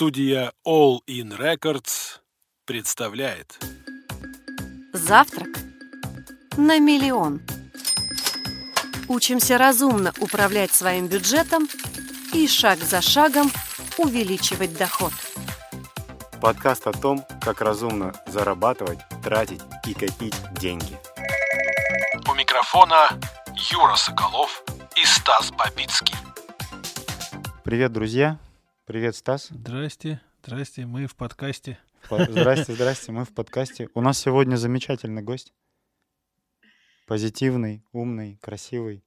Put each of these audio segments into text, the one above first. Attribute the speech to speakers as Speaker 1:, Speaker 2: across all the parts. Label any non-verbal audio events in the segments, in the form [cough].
Speaker 1: Студия All In Records представляет
Speaker 2: Завтрак на миллион. Учимся разумно управлять своим бюджетом и шаг за шагом увеличивать доход.
Speaker 3: Подкаст о том, как разумно зарабатывать, тратить и копить деньги.
Speaker 1: У микрофона Юра Соколов и Стас Бабицкий.
Speaker 3: Привет, друзья! Привет, Стас!
Speaker 4: Здрасте, здрасте, мы в подкасте.
Speaker 3: По- Здрасте, здрасте, мы в подкасте. У нас сегодня замечательный гость. Позитивный, умный, красивый,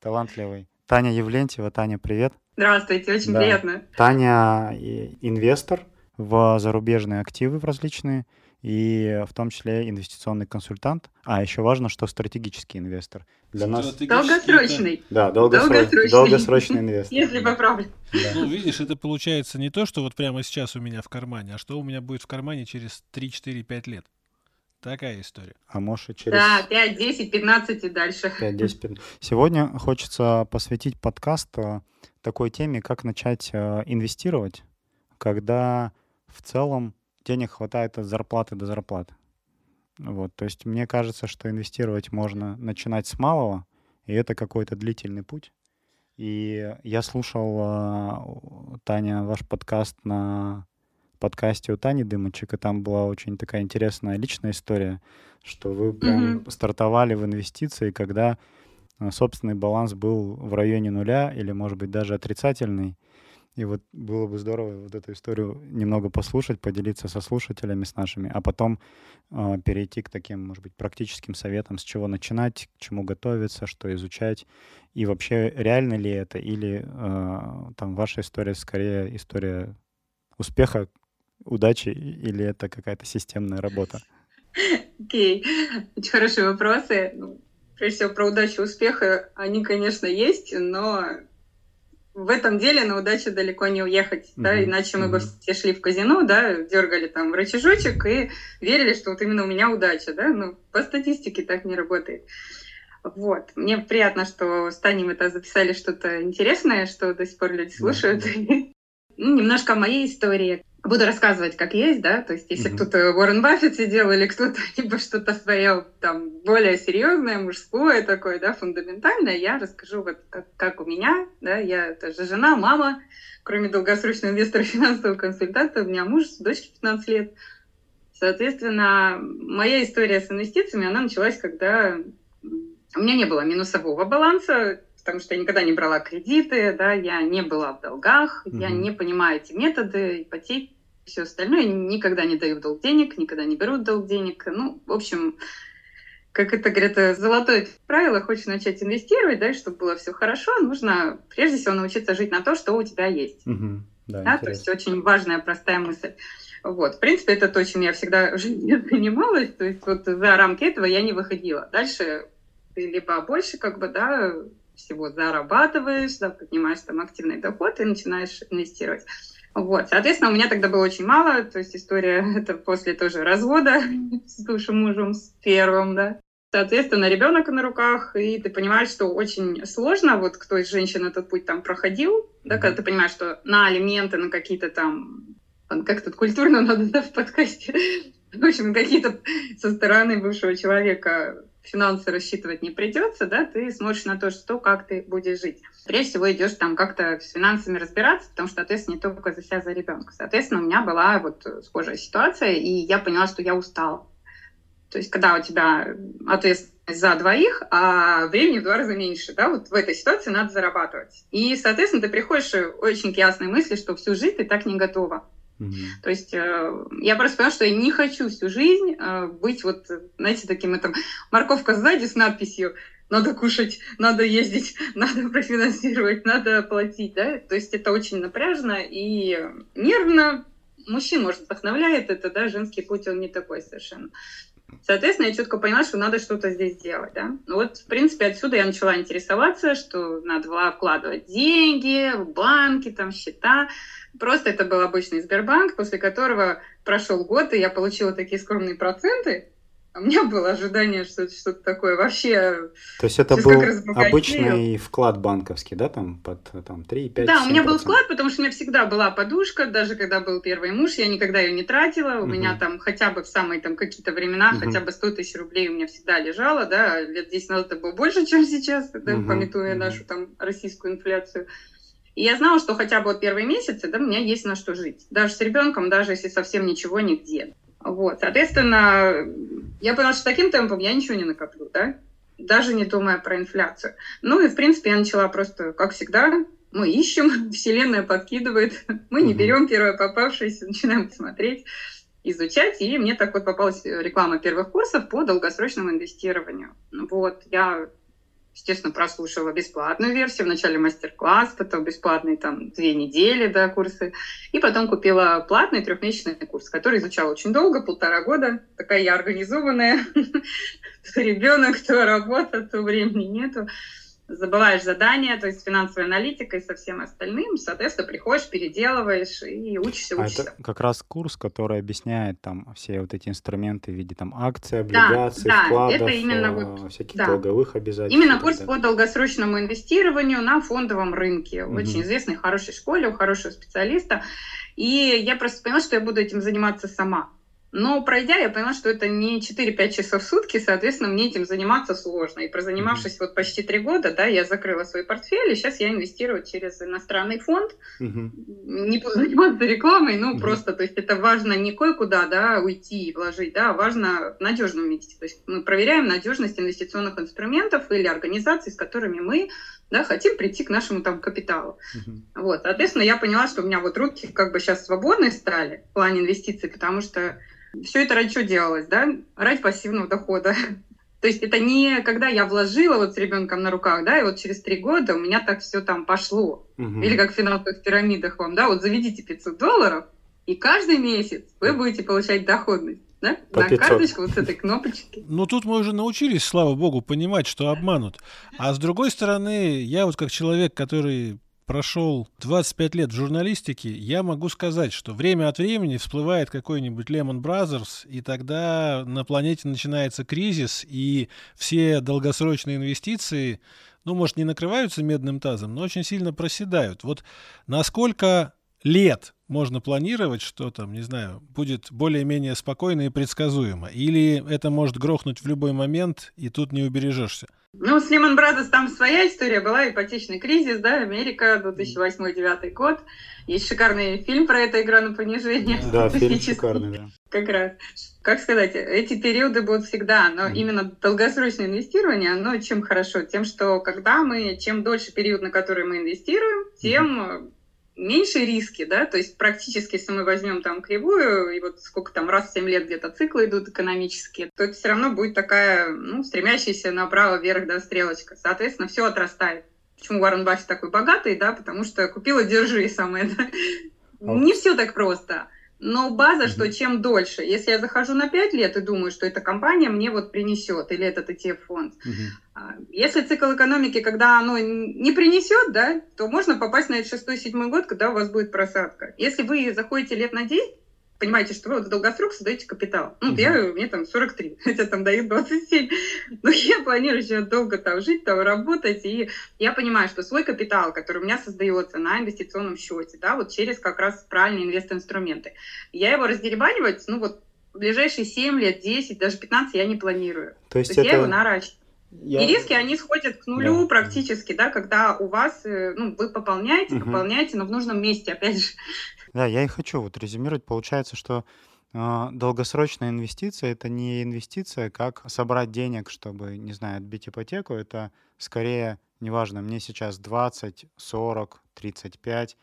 Speaker 3: талантливый. Таня Евлентьева. Таня, привет.
Speaker 5: Здравствуйте, очень
Speaker 3: Да.
Speaker 5: приятно.
Speaker 3: Таня и- инвестор в зарубежные активы в различные, и в том числе инвестиционный консультант. А еще важно, что стратегический инвестор. Для нас...
Speaker 5: Долгосрочный,
Speaker 3: Да, долгосро-
Speaker 5: Долгосрочный.
Speaker 3: долгосрочный инвестор.
Speaker 5: если поправлю.
Speaker 3: Да.
Speaker 4: Ну, видишь, это получается не то, что вот прямо сейчас у меня в кармане, а что у меня будет в кармане через 3-4-5 лет. Такая история.
Speaker 3: А может и через...
Speaker 5: Да, 5, 10, 15 и дальше.
Speaker 3: 5, 10, 15. Сегодня хочется посвятить подкаст э, такой теме, как начать э, инвестировать, когда в целом денег хватает от зарплаты до зарплаты. Вот, то есть мне кажется, что инвестировать можно начинать с малого, и это какой-то длительный путь. И я слушал, э, Таня, ваш подкаст на подкасте у Тани Дымочек, и там была очень такая интересная личная история, что вы прям
Speaker 5: Мгм.
Speaker 3: стартовали в инвестиции, когда э, собственный баланс был в районе нуля или, может быть, даже отрицательный. И вот было бы здорово вот эту историю немного послушать, поделиться со слушателями, с нашими, а потом э, перейти к таким, может быть, практическим советам, с чего начинать, к чему готовиться, что изучать, и вообще реально ли это, или э, там ваша история скорее история успеха, удачи, или это какая-то системная работа.
Speaker 5: Окей, очень хорошие вопросы. Ну, Прежде всего, про удачу успеха, они, конечно, есть, но в этом деле на удачу далеко не уехать, да,
Speaker 3: Мгм,
Speaker 5: иначе мы бы все шли в казино, да, дергали там рычажочек и верили, что вот именно у меня удача, да, ну, по статистике так не работает. Вот. Мне приятно, что с Таней мы это записали что-то интересное, что до сих пор люди слушают. [laughs] Ну, немножко о моей истории. Буду рассказывать, как есть, да, то есть если
Speaker 3: Мгм.
Speaker 5: кто-то Уоррен Баффет сидел или кто-то [laughs] либо что-то свое там более серьезное, мужское такое, да, фундаментальное, я расскажу вот как, как у меня, да, я тоже жена, мама, кроме долгосрочного инвестора [laughs] финансового консультанта, у меня муж, дочке 15 лет. Соответственно, моя история с инвестициями, она началась, когда у меня не было минусового баланса, потому что я никогда не брала кредиты, да, я не была в долгах, я
Speaker 3: Мгм.
Speaker 5: не понимаю эти методы, ипотеки, все остальное, я никогда не даю в долг денег, никогда не беру в долг денег. Ну, в общем, как это говорят, э, золотое правило, хочешь начать инвестировать, да, и чтобы было все хорошо, нужно прежде всего научиться жить на то, что у тебя есть.
Speaker 3: Мгм. Да,
Speaker 5: Да, то есть очень важная, простая мысль. Вот, в принципе, это то, чем я всегда [laughs] в жизни занималась, то есть вот за рамки этого я не выходила. Дальше ты либо больше, как бы, да, всего зарабатываешь, да, поднимаешь там активный доход и начинаешь инвестировать. Вот, соответственно, у меня тогда было очень мало, то есть история [laughs] это после тоже развода [laughs] с бывшим мужем, с первым, да. Соответственно, ребенок на руках, и ты понимаешь, что очень сложно, вот кто из женщин этот путь там проходил, да, когда ты понимаешь, что на алименты, на какие-то там, там, как тут культурно [laughs] надо, да, в подкасте, в общем, какие-то со стороны бывшего человека финансы рассчитывать не придется, да, ты смотришь на то, что, как ты будешь жить. Прежде всего идешь там как-то с финансами разбираться, потому что ответственность не только за себя, за ребенка. Соответственно, у меня была вот схожая ситуация, и я поняла, что я устала. То есть, когда у тебя ответственность за двоих, а времени в два раза меньше, да, вот в этой ситуации надо зарабатывать. И, соответственно, ты приходишь очень к ясной мысли, что всю жизнь ты так не готова. То есть э, я просто поняла, что я не хочу всю жизнь э, быть вот, знаете, таким это морковка сзади с надписью надо кушать, надо ездить, [laughs] надо профинансировать, надо платить, да, то есть это очень напряжно и нервно. Мужчин, может, вдохновляет это, да, женский путь, он не такой совершенно. Соответственно, я четко поняла, что надо что-то здесь делать, да. Ну вот, в принципе, отсюда я начала интересоваться, что надо было вкладывать деньги в банки, там, счета. Просто это был обычный Сбербанк, после которого прошел год, и я получила такие скромные проценты, А у меня было ожидание, что это что-то такое вообще...
Speaker 3: То есть это был обычный вклад банковский, да, там под там, 3, 5,
Speaker 5: Да, у меня был вклад, потому что у меня всегда была подушка, даже когда был первый муж, я никогда ее не тратила, у угу. меня там хотя бы в самые там какие-то времена, угу. хотя бы 100 тысяч рублей у меня всегда лежало, да, лет 10 назад это было больше, чем сейчас, да, угу. пометуя угу. нашу там российскую инфляцию. И я знала, что хотя бы вот первые месяцы, да, у меня есть на что жить. Даже с ребенком, даже если совсем ничего нигде. Вот, соответственно, я поняла, что таким темпом я ничего не накоплю, да, даже не думая про инфляцию. Ну и, в принципе, я начала просто, как всегда, мы ищем, [laughs] вселенная подкидывает, мы не берем первое попавшееся, начинаем смотреть, изучать, и мне так вот попалась реклама первых курсов по долгосрочному инвестированию. Вот, я естественно, прослушала бесплатную версию, вначале мастер-класс, потом бесплатный там две недели, да, курсы, и потом купила платный трехмесячный курс, который изучала очень долго, полтора года, такая я организованная, [laughs] то ребенок, то работа, то времени нету забываешь задания, то есть финансовая аналитика и со всем остальным, соответственно, приходишь, переделываешь и учишься, учишься.
Speaker 3: А это как раз курс, который объясняет там все вот эти инструменты в виде там акций, облигаций, да, вкладов, это именно вот, всяких да. долговых обязательств.
Speaker 5: Именно курс по долгосрочному инвестированию на фондовом рынке. Угу. Очень известной, хорошей школе, у хорошего специалиста. И я просто поняла, что я буду этим заниматься сама. Но пройдя, я поняла, что это не 4-5 часов в сутки, соответственно, мне этим заниматься сложно. И прозанимавшись mm-hmm. вот почти три года, да, я закрыла свой портфель, и сейчас я инвестирую через иностранный фонд. Mm-hmm. Не буду заниматься рекламой, ну, mm-hmm. просто, то есть это важно не кое-куда, да, уйти и вложить, да, а важно в надежном месте. То есть мы проверяем надежность инвестиционных инструментов или организаций, с которыми мы да, хотим прийти к нашему там капиталу. Uh-huh. Вот, соответственно, я поняла, что у меня вот руки как бы сейчас свободные стали в плане инвестиций, потому что все это ради чего делалось, да? Ради пассивного дохода. [laughs] То есть это не когда я вложила вот с ребенком на руках, да, и вот через три года у меня так все там пошло. Угу. Или как в финансовых пирамидах вам, да, вот заведите 500 долларов, и каждый месяц вы будете получать доходность. Да? По на 500. карточку вот с этой кнопочки. [laughs]
Speaker 4: Ну, тут мы уже научились, слава богу, понимать, что обманут. А с другой стороны, я вот как человек, который прошел 25 лет в журналистике, я могу сказать, что время от времени всплывает какой-нибудь Lehman Brothers, и тогда на планете начинается кризис, и все долгосрочные инвестиции, ну, может, не накрываются медным тазом, но очень сильно проседают. Вот насколько лет можно планировать, что там, не знаю, будет более-менее спокойно и предсказуемо? Или это может грохнуть в любой момент, и тут не убережешься?
Speaker 5: Ну, с Lehman Brothers там своя история была, ипотечный кризис, да, Америка, 2008-2009 год. Есть шикарный фильм про это «Игра на понижение».
Speaker 3: Да, фильм шикарный, да.
Speaker 5: Как раз. Как сказать, эти периоды будут всегда, но mm. именно долгосрочное инвестирование, оно чем хорошо? Тем, что когда мы, чем дольше период, на который мы инвестируем, тем mm меньше риски, да, то есть практически, если мы возьмем там кривую, и вот сколько там раз в 7 лет где-то циклы идут экономические, то это все равно будет такая, ну, стремящаяся направо вверх, да, стрелочка. Соответственно, все отрастает. Почему Уоррен Баффет такой богатый, да, потому что купила, держи самое, да. Не все так просто. Но база, что чем дольше. Если я захожу на 5 лет и думаю, что эта компания мне вот принесет, или этот ETF-фонд. Uh-huh. Если цикл экономики, когда оно не принесет, да, то можно попасть на этот 6-7 год, когда у вас будет просадка. Если вы заходите лет на 10, понимаете, что вы вот в долгосрок создаете капитал. Ну, uh-huh. я, мне там 43, [laughs] хотя там дают 27. Но я планирую еще долго там жить, там работать. И я понимаю, что свой капитал, который у меня создается на инвестиционном счете, да, вот через как раз правильные инвестинструменты, я его раздеребанивать, ну, вот в ближайшие 7 лет, 10, даже 15 я не планирую. То есть, То есть это... я его наращиваю. Я... И риски, они сходят к нулю да. практически, да, когда у вас, э, ну, вы пополняете, угу. пополняете, но в нужном месте, опять же.
Speaker 3: Да, я и хочу вот резюмировать. Получается, что э, долгосрочная инвестиция это не инвестиция, как собрать денег, чтобы, не знаю, отбить ипотеку. Это скорее, неважно, мне сейчас 20, 40, 35,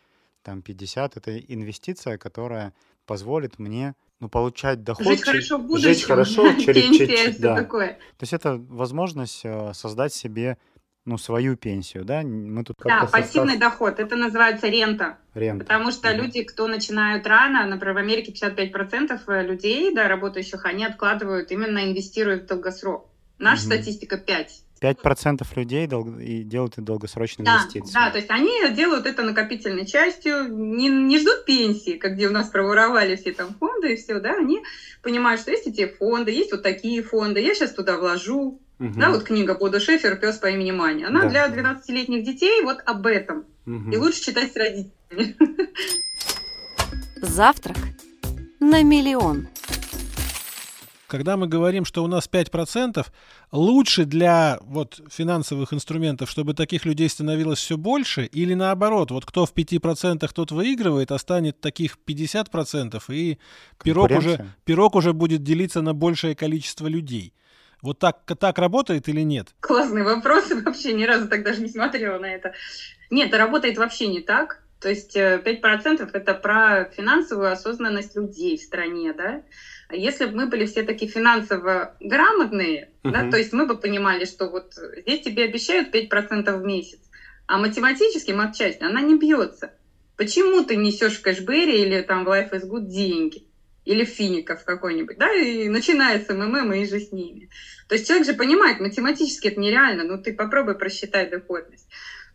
Speaker 3: там 50. Это инвестиция, которая позволит мне ну, получать доход.
Speaker 5: Жить хорошо в будущем.
Speaker 3: Жить хорошо [laughs] через... чуть, да. такое. То есть это возможность э, создать себе ну, свою пенсию, да?
Speaker 5: Мы тут да, пассивный состав... доход, это называется рента. Рента. Потому что угу. люди, кто начинают рано, например, в Америке 55% э, людей, да, работающих, они откладывают, именно инвестируют в долгосрок. Наша угу. статистика 5.
Speaker 3: 5% людей дол- и делают и долгосрочные
Speaker 5: Да,
Speaker 3: инвестиции.
Speaker 5: да, то есть они делают это накопительной частью, не, не ждут пенсии, как где у нас проворовали все там фонды и все, да, они понимают, что есть эти фонды, есть вот такие фонды, я сейчас туда вложу,
Speaker 3: Мгм.
Speaker 5: да, вот книга Бода Шефер «Пес по имени Мани», она
Speaker 3: Да.
Speaker 5: для 12-летних детей вот об этом,
Speaker 3: Мгм.
Speaker 5: и лучше читать с родителями. [laughs]
Speaker 2: Завтрак на миллион.
Speaker 4: Когда мы говорим, что у нас 5%, лучше для вот, финансовых инструментов, чтобы таких людей становилось все больше, или наоборот, вот кто в 5% тот выигрывает, а станет таких 50%, и пирог уже, пирог уже будет делиться на большее количество людей. Вот так, так работает или нет?
Speaker 5: Классный вопрос, [laughs] вообще ни разу так даже не смотрела на это. Нет, работает вообще не так. То есть э, 5% это про финансовую осознанность людей в стране, да. А Если бы мы были все такие финансово грамотные, да,
Speaker 3: Мгм.
Speaker 5: то есть мы бы понимали, что вот здесь тебе обещают 5% в месяц, а математически матчасть, она не бьется. Почему ты несешь в кэшбэре или там в Life is Good деньги? Или фиников какой-нибудь, да, и начинается МММ и же с ними. То есть человек же понимает, математически это нереально, но ты попробуй просчитать доходность.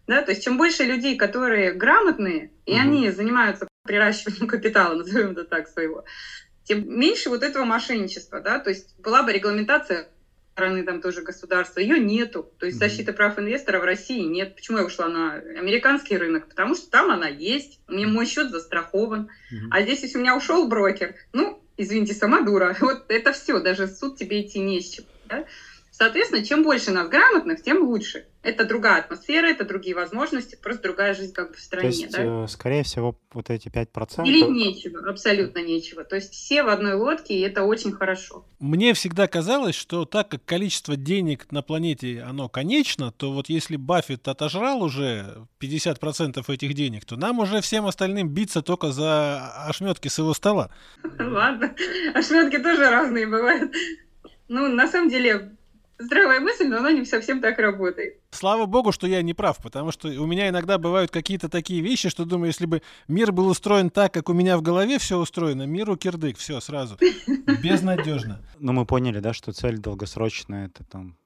Speaker 5: Да, то есть чем больше людей, которые грамотные, и
Speaker 3: Мгм.
Speaker 5: они занимаются приращиванием [laughs] капитала, назовем это так, своего, тем меньше вот этого мошенничества, да, то есть была бы регламентация стороны там тоже государства, ее нету. То есть защиты прав инвестора в России нет. Почему я ушла на американский рынок? Потому что там она есть, у меня мой счет застрахован.
Speaker 3: Мгм.
Speaker 5: А здесь, если у меня ушел брокер, ну, извините, сама дура, [laughs] вот это все, даже суд тебе идти не с чем. да. Соответственно, чем больше нас грамотных, тем лучше. Это другая атмосфера, это другие возможности, просто другая жизнь как бы в
Speaker 3: То
Speaker 5: стране.
Speaker 3: есть,
Speaker 5: да?
Speaker 3: э, скорее всего, вот эти 5%...
Speaker 5: Делить нечего, абсолютно нечего. То есть все в одной лодке, и это очень хорошо.
Speaker 4: Мне всегда казалось, что так как количество денег на планете, оно конечно, то вот если Баффет отожрал уже 50% этих денег, то нам уже всем остальным биться только за ошметки с его стола. [laughs]
Speaker 5: Ладно, ошметки тоже разные бывают. Ну, на самом деле, здравая мысль, но она не совсем так работает.
Speaker 4: Слава богу, что я не прав, потому что у меня иногда бывают какие-то такие вещи, что думаю, если бы мир был устроен так, как у меня в голове все устроено, миру кирдык, все сразу. [laughs] Безнадежно.
Speaker 3: Ну, мы поняли, да, что цель долгосрочная это там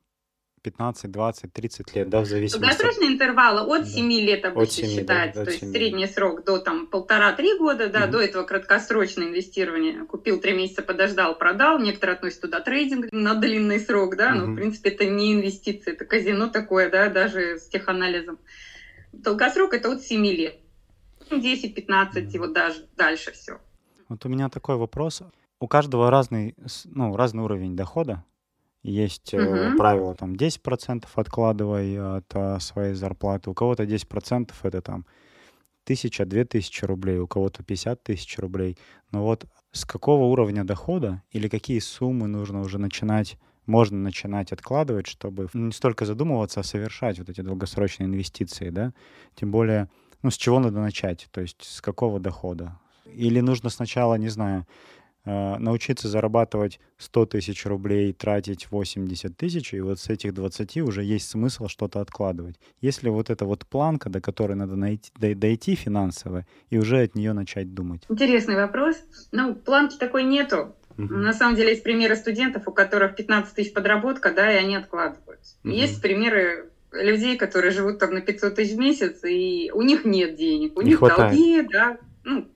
Speaker 3: 15, 20, 30 лет, да, в зависимости от...
Speaker 5: Долгосрочные интервалы от
Speaker 3: Да.
Speaker 5: 7 лет обычно
Speaker 3: 7, да,
Speaker 5: считается.
Speaker 3: до
Speaker 5: то есть
Speaker 3: 7.
Speaker 5: средний срок до там полтора-три года, да,
Speaker 3: Мгм.
Speaker 5: до этого краткосрочное инвестирование. Купил три месяца, подождал, продал. Некоторые относят туда трейдинг на длинный срок, да, но
Speaker 3: Мгм.
Speaker 5: в принципе это не инвестиции, это казино такое, да, даже с теханализом. Долгосрок это от 7 лет. 10-15
Speaker 3: Мгм.
Speaker 5: и вот даже дальше все.
Speaker 3: Вот у меня такой вопрос. У каждого разный, ну, разный уровень дохода. Есть э,
Speaker 5: Мгм.
Speaker 3: правило, там, 10% откладывай от а, своей зарплаты. У кого-то 10% это там тысяча, две тысячи рублей, у кого-то 50 тысяч рублей. Но вот с какого уровня дохода или какие суммы нужно уже начинать, можно начинать откладывать, чтобы не столько задумываться, а совершать вот эти долгосрочные инвестиции, да? Тем более, ну, с чего надо начать? То есть с какого дохода? Или нужно сначала, не знаю, э, научиться зарабатывать 100 тысяч рублей, тратить 80 тысяч, и вот с этих 20 уже есть смысл что-то откладывать. Если вот эта вот планка, до которой надо найти, дой- дойти финансово, и уже от нее начать думать.
Speaker 5: Интересный вопрос. Ну, планки такой нету.
Speaker 3: Мгм.
Speaker 5: На самом деле есть примеры студентов, у которых 15 тысяч подработка, да, и они откладывают.
Speaker 3: Мгм.
Speaker 5: Есть примеры людей, которые живут там на 500 тысяч в месяц, и у них нет денег, у
Speaker 3: Не
Speaker 5: них
Speaker 3: хватает.
Speaker 5: долги, да. Ну,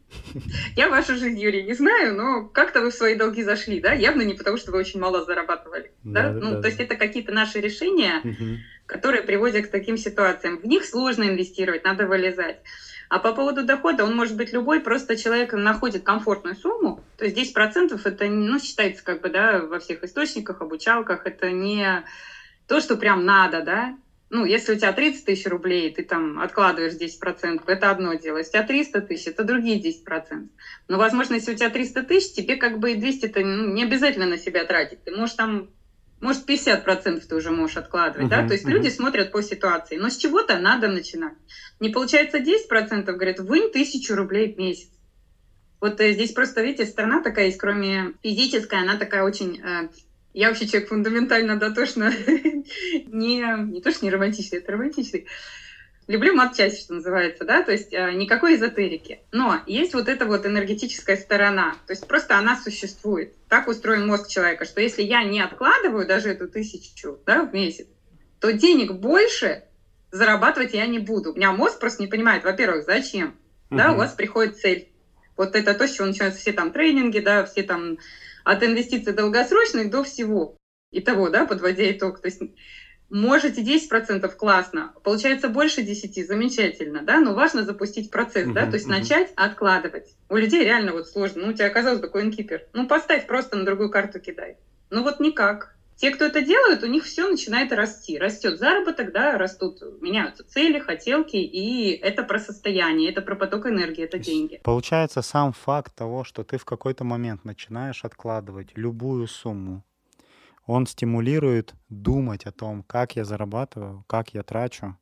Speaker 5: я вашу жизнь, Юрий, не знаю, но как-то вы в свои долги зашли, да? Явно не потому, что вы очень мало зарабатывали, да?
Speaker 3: Да,
Speaker 5: ну,
Speaker 3: да,
Speaker 5: то есть это какие-то наши решения,
Speaker 3: Мгм.
Speaker 5: которые приводят к таким ситуациям. В них сложно инвестировать, надо вылезать. А по поводу дохода, он может быть любой, просто человек находит комфортную сумму, то есть 10% это, ну, считается как бы, да, во всех источниках, обучалках, это не то, что прям надо, да, ну, если у тебя 30 тысяч рублей, ты там откладываешь 10%, это одно дело. Если у тебя 300 тысяч, это другие 10%. Но, возможно, если у тебя 300 тысяч, тебе как бы и 200 это ну, не обязательно на себя тратить. Ты можешь там, может, 50% ты уже можешь откладывать, да?
Speaker 3: Мгм,
Speaker 5: То есть
Speaker 3: мгм.
Speaker 5: люди смотрят по ситуации. Но с чего-то надо начинать. Не получается 10%, говорят, вынь тысячу рублей в месяц. Вот э, здесь просто, видите, страна такая есть, кроме физической, она такая очень... я вообще человек фундаментально дотошно [laughs] не, не то, что не романтичный, это романтичный. Люблю матчасть, что называется, да, то есть э, никакой эзотерики. Но есть вот эта вот энергетическая сторона, то есть просто она существует. Так устроен мозг человека, что если я не откладываю даже эту тысячу да, в месяц, то денег больше зарабатывать я не буду. У меня мозг просто не понимает, во-первых, зачем? Угу. Да, у вас приходит цель. Вот это то, с чего начинаются все там тренинги, да, все там от инвестиций долгосрочных до всего. И того, да, подводя итог. То есть можете 10% классно, получается больше 10, замечательно, да, но важно запустить процесс, uh-huh, да, то есть uh-huh. начать откладывать. У людей реально вот сложно. Ну, у тебя оказался такой инкипер. Ну, поставь просто на другую карту кидай. Ну, вот никак. Те, кто это делают, у них все начинает расти. Растет заработок, да, растут, меняются цели, хотелки, и это про состояние, это про поток энергии, это деньги.
Speaker 3: Получается, сам факт того, что ты в какой-то момент начинаешь откладывать любую сумму, он стимулирует думать о том, как я зарабатываю, как я трачу,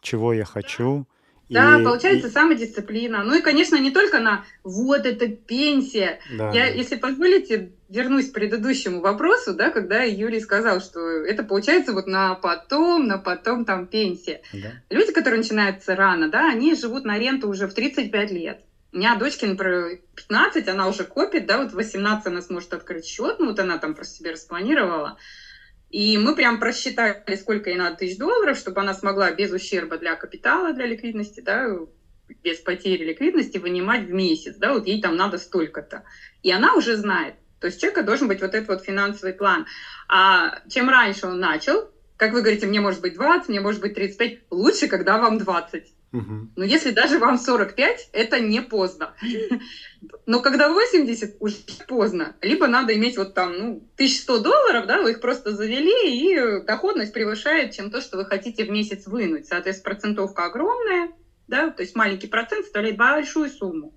Speaker 3: чего я хочу,
Speaker 5: да, и, получается и... самодисциплина. Ну и, конечно, не только на вот это пенсия. Да, Я, да. если позволите, вернусь к предыдущему вопросу, да, когда Юрий сказал, что это получается вот на потом, на потом там пенсия. Да. Люди, которые начинаются рано, да, они живут на ренту уже в 35 лет. У меня дочке, например, 15, она уже копит, да, вот в 18 она сможет открыть счет, ну вот она там просто себе распланировала. И мы прям просчитали, сколько ей надо тысяч долларов, чтобы она смогла без ущерба для капитала, для ликвидности, да, без потери ликвидности вынимать в месяц, да, вот ей там надо столько-то. И она уже знает. То есть у человека должен быть вот этот вот финансовый план. А чем раньше он начал, как вы говорите, мне может быть 20, мне может быть 35, лучше, когда вам 20. Но если даже вам 45, это не поздно. Но когда 80, уже поздно. Либо надо иметь вот там, ну, 1100 долларов, да, вы их просто завели, и доходность превышает, чем то, что вы хотите в месяц вынуть. Соответственно, процентовка огромная, да, то есть маленький процент составляет большую сумму.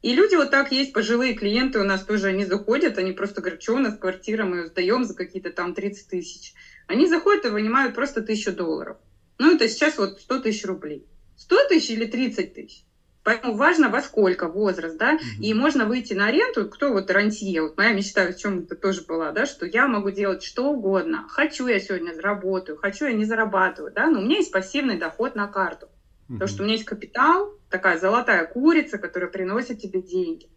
Speaker 5: И люди вот так есть, пожилые клиенты у нас тоже, они заходят, они просто говорят, что у нас квартира, мы ее сдаем за какие-то там 30 тысяч. Они заходят и вынимают просто тысячу долларов. Ну, это сейчас вот 100 тысяч рублей. 100 тысяч или 30 тысяч. Поэтому важно во сколько возраст, да, mm-hmm. и можно выйти на ренту, кто вот рантье, вот моя мечта в чем это тоже была, да, что я могу делать что угодно, хочу я сегодня заработаю, хочу я не зарабатываю, да, но у меня есть пассивный доход на карту, mm-hmm. потому что у меня есть капитал, такая золотая курица, которая приносит тебе деньги.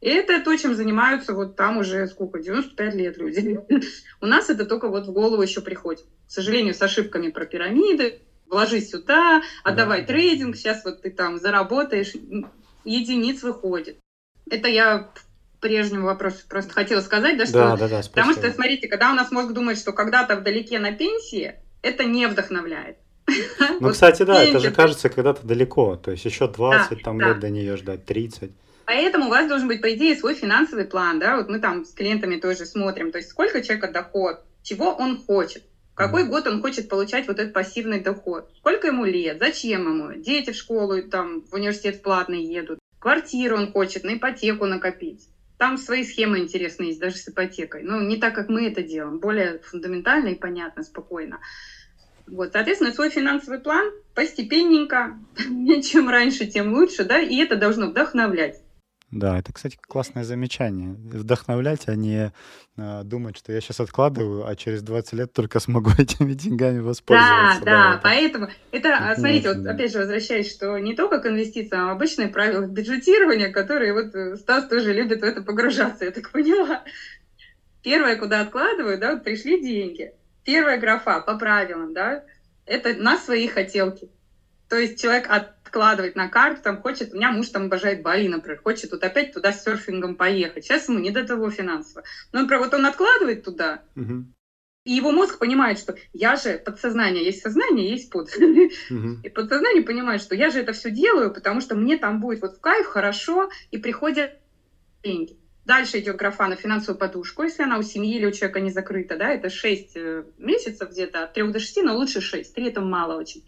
Speaker 5: И это то, чем занимаются вот там уже сколько, 95 лет люди. [laughs] У нас это только вот в голову еще приходит. К сожалению, с ошибками про пирамиды, вложи сюда, отдавай да. трейдинг, сейчас вот ты там заработаешь, единиц выходит. Это я прежнему вопросу просто хотела сказать, да, что... Да, да, да, потому что, смотрите, когда у нас мозг думает, что когда-то вдалеке на пенсии, это не вдохновляет.
Speaker 3: Ну, вот кстати, да, это же кажется когда-то далеко, то есть еще 20 да, там да. лет до нее ждать, 30.
Speaker 5: Поэтому у вас должен быть, по идее, свой финансовый план, да, вот мы там с клиентами тоже смотрим, то есть сколько человека доход, чего он хочет. Какой год он хочет получать вот этот пассивный доход? Сколько ему лет? Зачем ему? Дети в школу, там, в университет платный едут. Квартиру он хочет, на ипотеку накопить. Там свои схемы интересные есть, даже с ипотекой. Но не так, как мы это делаем. Более фундаментально и понятно, спокойно. Вот, соответственно, свой финансовый план постепенненько, [laughs] чем раньше, тем лучше, да, и это должно вдохновлять.
Speaker 3: Да, это, кстати, классное замечание. Вдохновлять, а не э, думать, что я сейчас откладываю, а через 20 лет только смогу [laughs] этими деньгами воспользоваться.
Speaker 5: Да, да, да это, поэтому это, смотрите, вот да. опять же возвращаясь, что не только к инвестициям, а обычные правила бюджетирования, которые вот э, Стас тоже любит в это погружаться, я так поняла. Первое, куда откладываю, да, вот пришли деньги. Первая графа по правилам, да, это на свои хотелки. То есть человек от откладывать на карту, там хочет, у меня муж там обожает Бали, например, хочет вот опять туда с серфингом поехать. Сейчас ему не до того финансово. Но, например, вот он откладывает туда, угу. и его мозг понимает, что я же подсознание, есть сознание, есть под. [laughs] Угу. И подсознание понимает, что я же это все делаю, потому что мне там будет вот в кайф, хорошо, и приходят деньги. Дальше идет графа на финансовую подушку, если она у семьи или у человека не закрыта, да, это 6 э, месяцев где-то, от 3 до 6, но лучше 6, 3 это мало очень.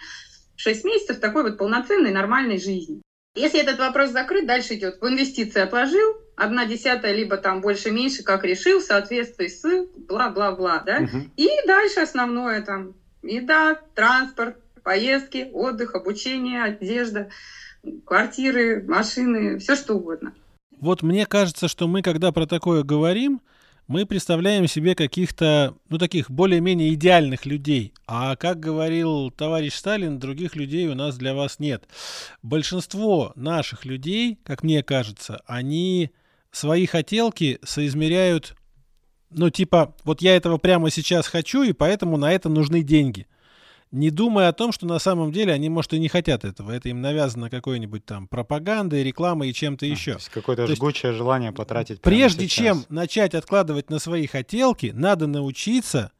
Speaker 5: 6 месяцев такой вот полноценной нормальной жизни. Если этот вопрос закрыт, дальше идет в инвестиции отложил, одна десятая, либо там больше-меньше, как решил, в соответствии с бла-бла-бла, да. Угу. И дальше основное там еда, транспорт, поездки, отдых, обучение, одежда, квартиры, машины, все что угодно.
Speaker 4: Вот мне кажется, что мы, когда про такое говорим, мы представляем себе каких-то, ну, таких более-менее идеальных людей. А как говорил товарищ Сталин, других людей у нас для вас нет. Большинство наших людей, как мне кажется, они свои хотелки соизмеряют, ну, типа, вот я этого прямо сейчас хочу, и поэтому на это нужны деньги. Не думая о том, что на самом деле они, может, и не хотят этого. Это им навязано какой-нибудь там пропагандой, рекламой и чем-то
Speaker 3: А,
Speaker 4: еще.
Speaker 3: то есть какое-то
Speaker 4: То есть
Speaker 3: жгучее желание потратить
Speaker 4: Прежде
Speaker 3: сейчас.
Speaker 4: чем начать откладывать на свои хотелки, надо научиться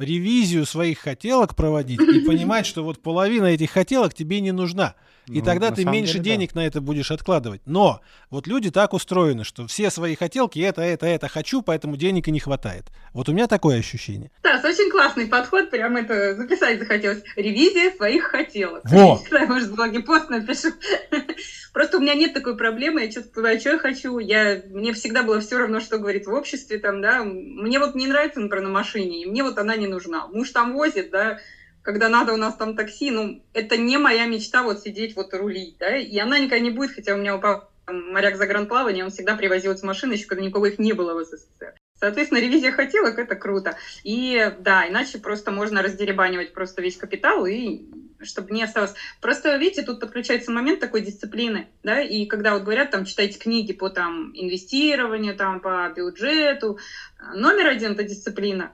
Speaker 4: ревизию своих хотелок проводить и понимать, что вот половина этих хотелок тебе не нужна. И
Speaker 3: Ну,
Speaker 4: тогда ты меньше
Speaker 3: деле, да.
Speaker 4: денег на это будешь откладывать. Но вот люди так устроены, что все свои хотелки это, это, это хочу, поэтому денег и не хватает. Вот у меня такое ощущение.
Speaker 5: Стас, очень классный подход, прям это записать захотелось. Ревизия своих хотелок.
Speaker 4: Во!
Speaker 5: Всегда, может, в блоге пост напишу. [laughs] Просто у меня нет такой проблемы, я чувствую, а что я хочу. Я, мне всегда было все равно, что говорит в обществе, там, да. Мне вот не нравится, например, на машине, и мне вот она не нужна. Муж там возит, да, когда надо у нас там такси, ну, это не моя мечта вот сидеть вот рулить, да, и она никогда не будет, хотя у меня у папы там моряк загранплавания, он всегда привозил с машины, еще когда никого их не было в СССР. Соответственно, ревизия хотелок – это круто. И да, иначе просто можно раздеребанивать просто весь капитал, и чтобы не осталось. Просто, видите, тут подключается момент такой дисциплины, да, и когда вот говорят, там, читайте книги по там инвестированию, там, по бюджету, номер один – это дисциплина.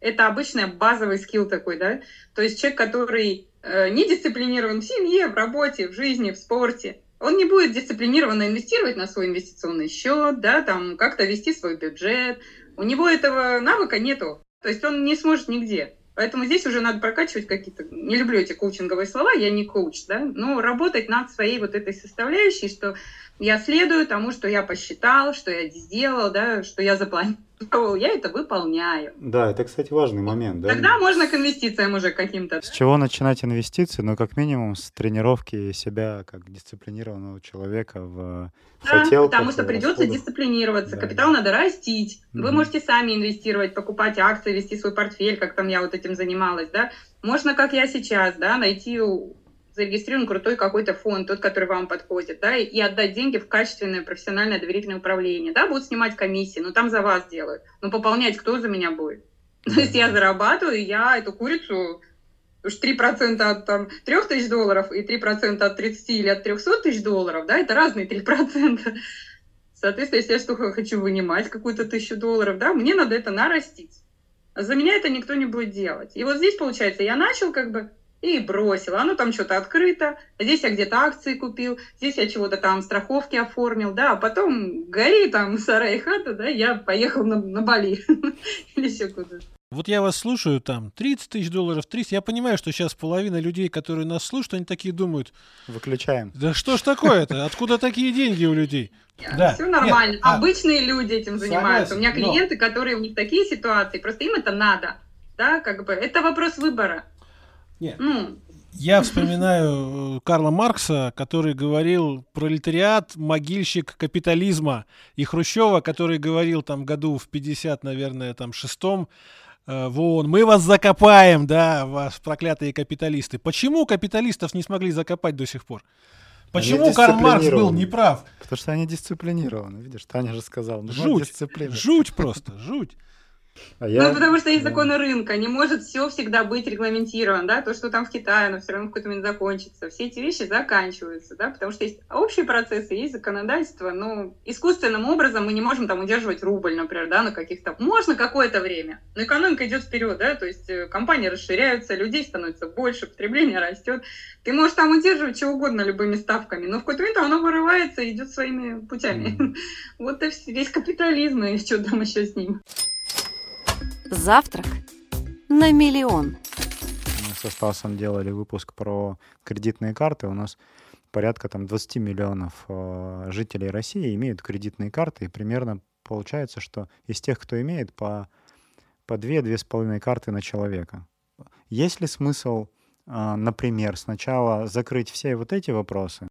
Speaker 5: Это обычный базовый скилл такой, да. То есть человек, который э, не дисциплинирован в семье, в работе, в жизни, в спорте, он не будет дисциплинированно инвестировать на свой инвестиционный счет, да, там как-то вести свой бюджет. У него этого навыка нету. То есть он не сможет нигде. Поэтому здесь уже надо прокачивать какие-то... Не люблю эти коучинговые слова, я не коуч, да, но работать над своей вот этой составляющей, что я следую тому, что я посчитал, что я сделал, да, что я запланировал, я это выполняю.
Speaker 3: Да, это, кстати, важный момент. Да?
Speaker 5: Тогда можно к инвестициям уже каким-то.
Speaker 3: С чего начинать инвестиции? Ну, как минимум, с тренировки себя как дисциплинированного человека в
Speaker 5: Да,
Speaker 3: хотелках.
Speaker 5: потому что придется
Speaker 3: расходах.
Speaker 5: дисциплинироваться,
Speaker 3: Да.
Speaker 5: капитал надо растить. Вы
Speaker 3: Мгм.
Speaker 5: можете сами инвестировать, покупать акции, вести свой портфель, как там я вот этим занималась, да. Можно, как я сейчас, да, найти зарегистрирован крутой какой-то фонд, тот, который вам подходит, да, и отдать деньги в качественное профессиональное доверительное управление, да, будут снимать комиссии, но там за вас делают, но пополнять кто за меня будет? [laughs] То есть я зарабатываю, я эту курицу уж 3% от там, 3 тысяч долларов и 3% от 30 или от 300 тысяч долларов, да, это разные 3%. Соответственно, если я что хочу вынимать какую-то тысячу долларов, да, мне надо это нарастить. А за меня это никто не будет делать. И вот здесь, получается, я начал как бы и бросил. Оно там что-то открыто. Здесь я где-то акции купил. Здесь я чего-то там страховки оформил. Да, а потом гори там [laughs] сарай и хата, да, я поехал на, на Бали. [laughs] Или еще куда-то.
Speaker 4: Вот я вас слушаю, там, 30 тысяч долларов, 300. Я понимаю, что сейчас половина людей, которые нас слушают, они такие думают,
Speaker 3: Выключаем.
Speaker 4: да что ж такое-то? Откуда такие деньги у людей? Да.
Speaker 5: Все нормально.
Speaker 4: Нет, а-
Speaker 5: Обычные люди этим занимаются. У меня
Speaker 4: Согласен, но-
Speaker 5: клиенты, которые у них такие ситуации, просто им это надо. Да, как бы это вопрос выбора.
Speaker 4: Нет.
Speaker 5: Ну,
Speaker 4: Я вспоминаю э, Карла Маркса, который говорил пролетариат, могильщик капитализма, и Хрущева, который говорил там году в 50, наверное, там шестом, э, в ООН, мы вас закопаем, да, вас проклятые капиталисты. Почему капиталистов не смогли закопать до сих пор? Почему Карл Маркс был неправ?
Speaker 3: Потому что они дисциплинированы. Видишь, Таня же сказала. нужна
Speaker 4: Жуть,
Speaker 3: дисциплина.
Speaker 4: жуть просто, жуть.
Speaker 3: А я-
Speaker 5: Ну, потому что есть
Speaker 3: да.
Speaker 5: законы рынка, не может все всегда быть регламентировано, да, то, что там в Китае, оно все равно в какой-то момент закончится. Все эти вещи заканчиваются, да, потому что есть общие процессы, есть законодательство, но искусственным образом мы не можем там удерживать рубль, например, да, на каких-то... Можно какое-то время, но экономика идет вперед, да, то есть э, компании расширяются, людей становится больше, потребление растет. Ты можешь там удерживать что угодно любыми ставками, но в какой-то момент оно вырывается и идет своими путями.
Speaker 3: Мгм. [laughs]
Speaker 5: Вот и весь капитализм, и что там еще с ним.
Speaker 2: Завтрак на миллион.
Speaker 3: Мы со Стасом делали выпуск про кредитные карты. У нас порядка там 20 миллионов э, жителей России имеют кредитные карты. И примерно получается, что из тех, кто имеет, по, по 2-2,5 карты на человека. Есть ли смысл, э, например, сначала закрыть все вот эти вопросы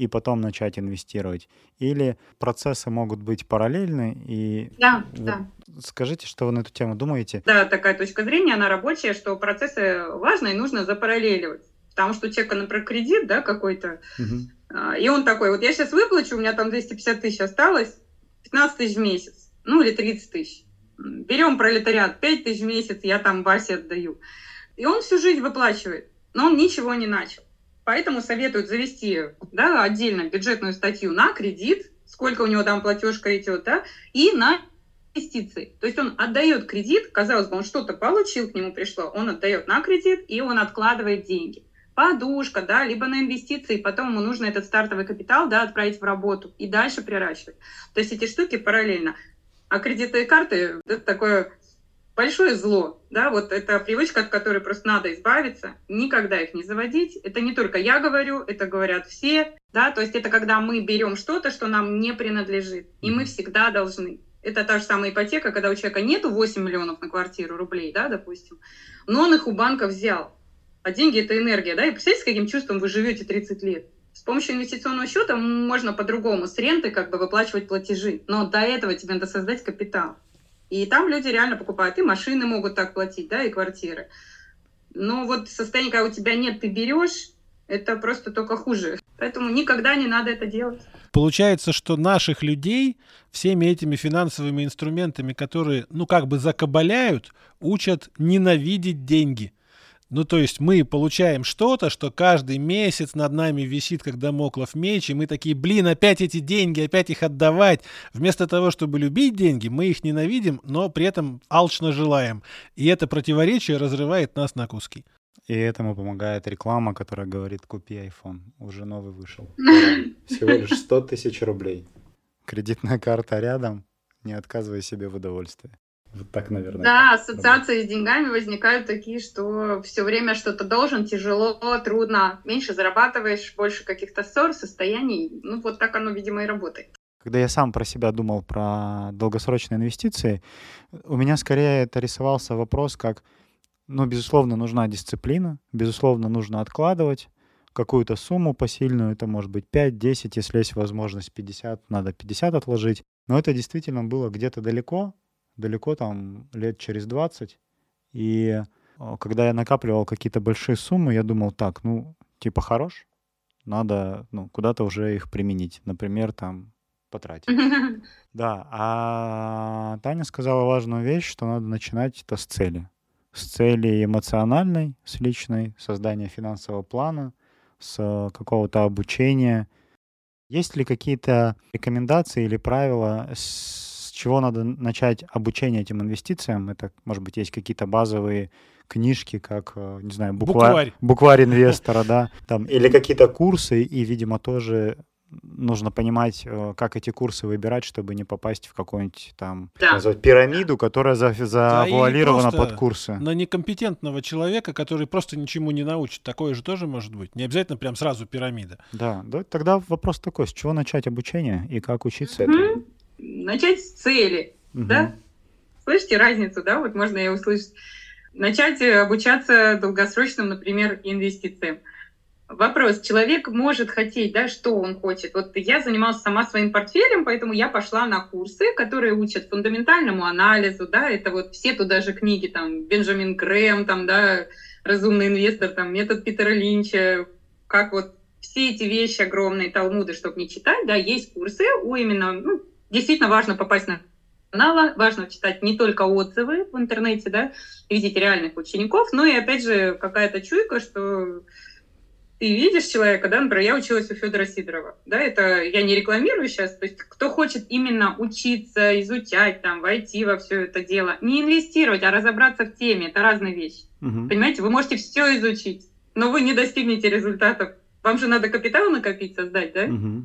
Speaker 3: и потом начать инвестировать? Или процессы могут быть параллельны? И
Speaker 5: Да,
Speaker 3: Вот
Speaker 5: да.
Speaker 3: скажите, что вы на эту тему думаете?
Speaker 5: Да, такая точка зрения, она рабочая, что процессы важно и нужно запараллеливать. Потому что у человека, например, кредит, да, какой-то, а, и он такой, вот я сейчас выплачу, у меня там 250 тысяч осталось, 15 тысяч в месяц, ну или 30 тысяч. Берем пролетариат, 5 тысяч в месяц, я там Васе отдаю. И он всю жизнь выплачивает, но он ничего не начал. Поэтому советуют завести да, отдельно бюджетную статью на кредит, сколько у него там платежка идет, да, и на инвестиции. То есть он отдает кредит, казалось бы, он что-то получил, к нему пришло, он отдает на кредит и он откладывает деньги. Подушка, да, либо на инвестиции, потом ему нужно этот стартовый капитал, да, отправить в работу и дальше приращивать. То есть эти штуки параллельно. А кредитные карты – это такое большое зло, да, вот это привычка, от которой просто надо избавиться, никогда их не заводить. Это не только я говорю, это говорят все, да, то есть это когда мы берем что-то, что нам не принадлежит, и мы всегда должны. Это та же самая ипотека, когда у человека нету 8 миллионов на квартиру рублей, да, допустим, но он их у банка взял. А деньги – это энергия, да, и представляете, с каким чувством вы живете 30 лет? С помощью инвестиционного счета можно по-другому с ренты как бы выплачивать платежи, но до этого тебе надо создать капитал. И там люди реально покупают, и машины могут так платить, да, и квартиры. Но вот состояние, когда у тебя нет, ты берешь, это просто только хуже. Поэтому никогда не надо это делать.
Speaker 4: Получается, что наших людей всеми этими финансовыми инструментами, которые, ну, как бы закабаляют, учат ненавидеть деньги – ну, то есть мы получаем что-то, что каждый месяц над нами висит, как домоклов меч, и мы такие, блин, опять эти деньги, опять их отдавать. Вместо того, чтобы любить деньги, мы их ненавидим, но при этом алчно желаем. И это противоречие разрывает нас на куски.
Speaker 3: И этому помогает реклама, которая говорит, купи iPhone, уже новый вышел. [laughs] Всего лишь 100 тысяч рублей. Кредитная карта рядом, не отказывай себе в удовольствии. Вот так, наверное.
Speaker 5: Да, ассоциации с деньгами возникают такие, что все время что-то должен, тяжело, трудно, меньше зарабатываешь, больше каких-то ссор, состояний. Ну, вот так оно, видимо, и работает.
Speaker 3: Когда я сам про себя думал про долгосрочные инвестиции, у меня скорее это рисовался вопрос как, ну, безусловно, нужна дисциплина, безусловно, нужно откладывать какую-то сумму посильную, это может быть 5, 10, если есть возможность 50, надо 50 отложить. Но это действительно было где-то далеко, далеко, там лет через 20. И а, когда я накапливал какие-то большие суммы, я думал, так, ну, типа хорош, надо ну, куда-то уже их применить. Например, там потратить. [laughs] Да, а Таня сказала важную вещь, что надо начинать это с цели. С цели эмоциональной, с личной, создания финансового плана, с какого-то обучения. Есть ли какие-то рекомендации или правила, чего надо начать обучение этим инвестициям? Это, может быть, есть какие-то базовые книжки, как, э, не знаю, букварь, букварь. букварь инвестора, да, там, или какие-то курсы, и, видимо, тоже нужно понимать, э, как эти курсы выбирать, чтобы не попасть в какую-нибудь там да. назвать, пирамиду, которая за, завуалирована да, под курсы.
Speaker 4: На некомпетентного человека, который просто ничему не научит. Такое же тоже может быть. Не обязательно прям сразу пирамида.
Speaker 3: Да, да тогда вопрос такой, с чего начать обучение и как учиться mm-hmm. этому?
Speaker 5: Начать с цели, угу. да? Слышите разницу, да? Вот можно я услышать. Начать э, обучаться долгосрочным, например, инвестициям. Вопрос. Человек может хотеть, да, что он хочет. Вот я занималась сама своим портфелем, поэтому я пошла на курсы, которые учат фундаментальному анализу, да, это вот все туда же книги, там, Бенджамин Грэм, там, да, «Разумный инвестор», там, метод Питера Линча, как вот все эти вещи огромные, талмуды, чтобы не читать, да, есть курсы у именно ну, действительно важно попасть на канала, важно читать не только отзывы в интернете, да, видеть реальных учеников, но и, опять же, какая-то чуйка, что ты видишь человека, да, например, я училась у Федора Сидорова, да, это я не рекламирую сейчас, то есть кто хочет именно учиться, изучать, там, войти во все это дело, не инвестировать, а разобраться в теме, это разные вещи. Угу. Понимаете, вы можете все изучить, но вы не достигнете результатов. Вам же надо капитал накопить, создать, да? Угу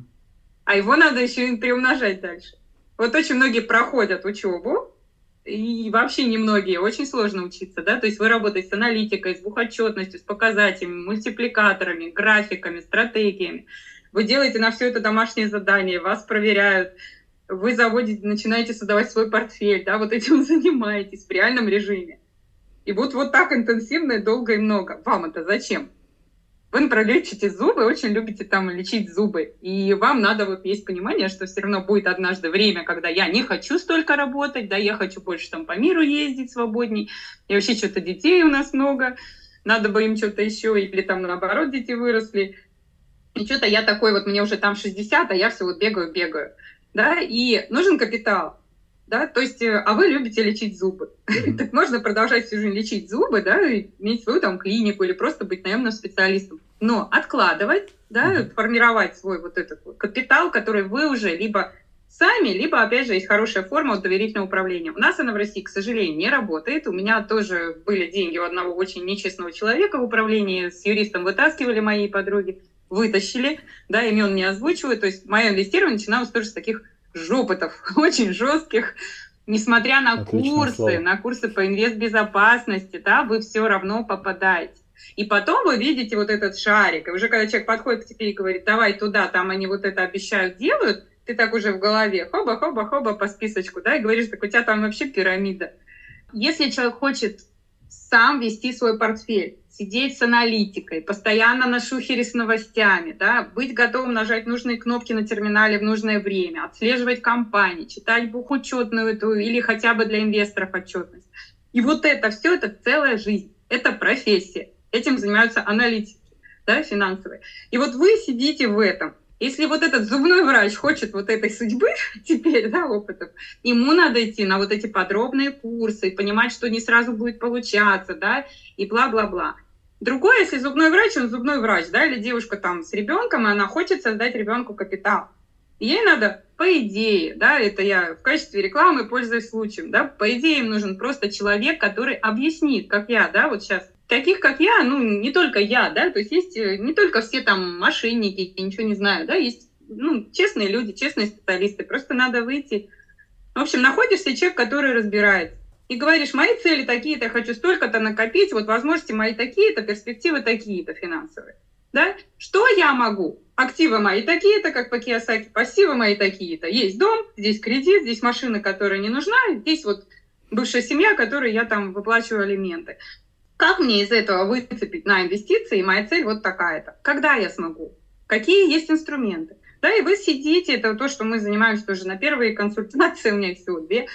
Speaker 5: а его надо еще и приумножать дальше. Вот очень многие проходят учебу, и вообще немногие, очень сложно учиться, да, то есть вы работаете с аналитикой, с бухотчетностью, с показателями, мультипликаторами, графиками, стратегиями, вы делаете на все это домашнее задание, вас проверяют, вы заводите, начинаете создавать свой портфель, да, вот этим [laughs] занимаетесь в реальном режиме. И вот, вот так интенсивно, долго и много. Вам это зачем? Вы, например, лечите зубы, очень любите там лечить зубы, и вам надо вот есть понимание, что все равно будет однажды время, когда я не хочу столько работать, да, я хочу больше там по миру ездить свободней, и вообще что-то детей у нас много, надо бы им что-то еще, или там наоборот дети выросли, и что-то я такой вот, мне уже там 60, а я все вот бегаю-бегаю, да, и нужен капитал, да, то есть, э, а вы любите лечить зубы. Mm-hmm. [laughs] так можно продолжать всю жизнь лечить зубы, да, и иметь свою там клинику или просто быть наемным специалистом. Но откладывать, да, mm-hmm. формировать свой вот этот вот капитал, который вы уже либо сами, либо, опять же, есть хорошая форма доверительного управления. У нас она в России, к сожалению, не работает. У меня тоже были деньги у одного очень нечестного человека в управлении. С юристом вытаскивали мои подруги, вытащили, да, имен не озвучиваю. То есть мое инвестирование начиналось тоже с таких жопотов, [laughs] очень жестких, несмотря на Отличное курсы, слово. на курсы по инвестбезопасности, да, вы все равно попадаете. И потом вы видите вот этот шарик. И уже когда человек подходит к тебе и говорит, давай туда, там они вот это обещают, делают, ты так уже в голове, хоба-хоба-хоба по списочку, да, и говоришь, так у тебя там вообще пирамида. Если человек хочет сам вести свой портфель, сидеть с аналитикой, постоянно на шухере с новостями, да, быть готовым нажать нужные кнопки на терминале в нужное время, отслеживать компании, читать бухучетную эту или хотя бы для инвесторов отчетность. И вот это все, это целая жизнь, это профессия. Этим занимаются аналитики да, финансовые. И вот вы сидите в этом. Если вот этот зубной врач хочет вот этой судьбы [laughs] теперь, да, опытов, ему надо идти на вот эти подробные курсы, понимать, что не сразу будет получаться, да, и бла-бла-бла. Другое, если зубной врач, он зубной врач, да, или девушка там с ребенком, и она хочет создать ребенку капитал. ей надо, по идее, да, это я в качестве рекламы пользуюсь случаем, да, по идее им нужен просто человек, который объяснит, как я, да, вот сейчас таких, как я, ну, не только я, да, то есть есть э, не только все там мошенники, я ничего не знаю, да, есть, ну, честные люди, честные специалисты, просто надо выйти. В общем, находишься человек, который разбирается и говоришь, мои цели такие-то, я хочу столько-то накопить, вот возможности мои такие-то, перспективы такие-то финансовые. Да? Что я могу? Активы мои такие-то, как по Киосаки, пассивы мои такие-то. Есть дом, здесь кредит, здесь машина, которая не нужна, здесь вот бывшая семья, которой я там выплачиваю алименты. Как мне из этого выцепить на инвестиции? Моя цель вот такая-то. Когда я смогу? Какие есть инструменты? Да, и вы сидите, это то, что мы занимаемся тоже на первые консультации, [laughs] у меня всего две,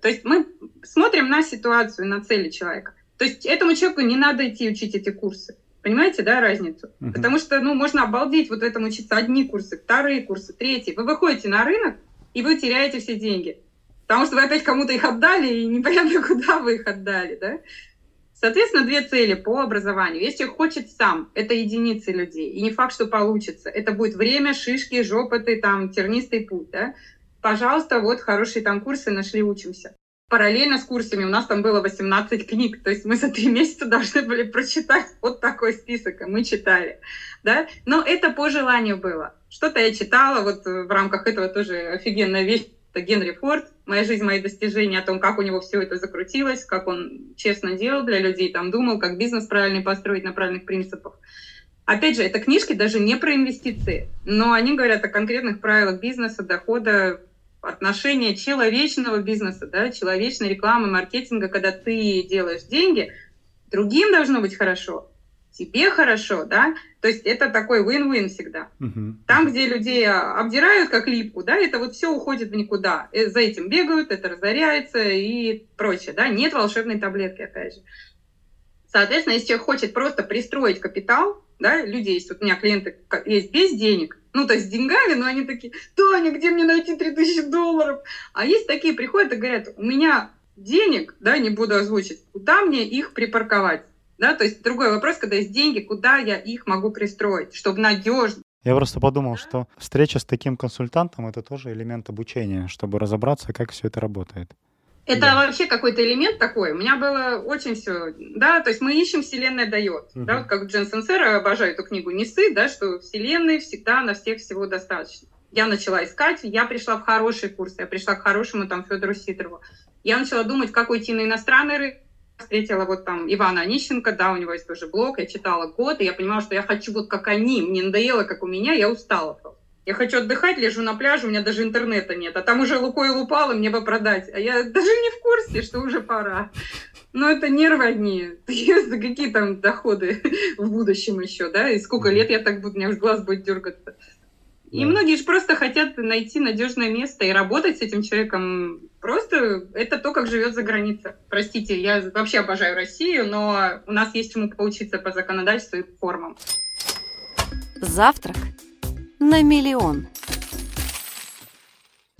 Speaker 5: то есть мы смотрим на ситуацию, на цели человека. То есть этому человеку не надо идти учить эти курсы. Понимаете, да, разницу? Uh-huh. Потому что, ну, можно обалдеть вот этому учиться одни курсы, вторые курсы, третьи. Вы выходите на рынок, и вы теряете все деньги. Потому что вы опять кому-то их отдали, и непонятно, [laughs] куда вы их отдали, да? Соответственно, две цели по образованию. Если хочет сам, это единицы людей. И не факт, что получится. Это будет время, шишки, жопоты, там, тернистый путь, да? пожалуйста, вот хорошие там курсы нашли, учимся. Параллельно с курсами у нас там было 18 книг, то есть мы за три [laughs] месяца должны были прочитать вот такой список, и мы читали. Да? Но это по желанию было. Что-то я читала, вот в рамках этого тоже офигенная вещь, это Генри Форд, «Моя жизнь, мои достижения», о том, как у него все это закрутилось, как он честно делал для людей, там думал, как бизнес правильный построить на правильных принципах. Опять же, это книжки даже не про инвестиции, но они говорят о конкретных правилах бизнеса, дохода, отношение человечного бизнеса, да, человечной рекламы, маркетинга, когда ты делаешь деньги, другим должно быть хорошо, тебе хорошо, да, то есть это такой win-win всегда. Uh-huh. Там, где людей обдирают как липку, да, это вот все уходит в никуда. Э, за этим бегают, это разоряется и прочее, да, нет волшебной таблетки, опять же. Соответственно, если человек хочет просто пристроить капитал, да, люди есть, вот у меня клиенты есть без денег, ну, то есть с деньгами, но они такие, Таня, где мне найти 3000 долларов? А есть такие, приходят и говорят, у меня денег, да, не буду озвучить, куда мне их припарковать? Да, то есть другой вопрос, когда есть деньги, куда я их могу пристроить, чтобы надежно.
Speaker 3: Я просто подумал, что встреча с таким консультантом это тоже элемент обучения, чтобы разобраться, как все это работает.
Speaker 5: Это да. вообще какой-то элемент такой. У меня было очень все, да, то есть мы ищем, Вселенная дает. Угу. Да, вот как Джен Сенсера, обожаю эту книгу «Не сы», да, что Вселенной всегда на всех всего достаточно. Я начала искать, я пришла в хороший курс, я пришла к хорошему там Федору Сидорову. Я начала думать, как уйти на иностранный рынок, встретила вот там Ивана Онищенко, да, у него есть тоже блог, я читала год, и я понимала, что я хочу вот как они, мне надоело, как у меня, я устала просто. Я хочу отдыхать, лежу на пляже, у меня даже интернета нет. А там уже Лукойл упал, и мне бы продать. А я даже не в курсе, что уже пора. Но это нервы одни. [laughs] Какие там доходы в будущем еще, да? И сколько лет я так буду, у меня уж глаз будет дергаться. И многие же просто хотят найти надежное место и работать с этим человеком. Просто это то, как живет за границей. Простите, я вообще обожаю Россию, но у нас есть чему поучиться по законодательству и формам.
Speaker 2: Завтрак на миллион.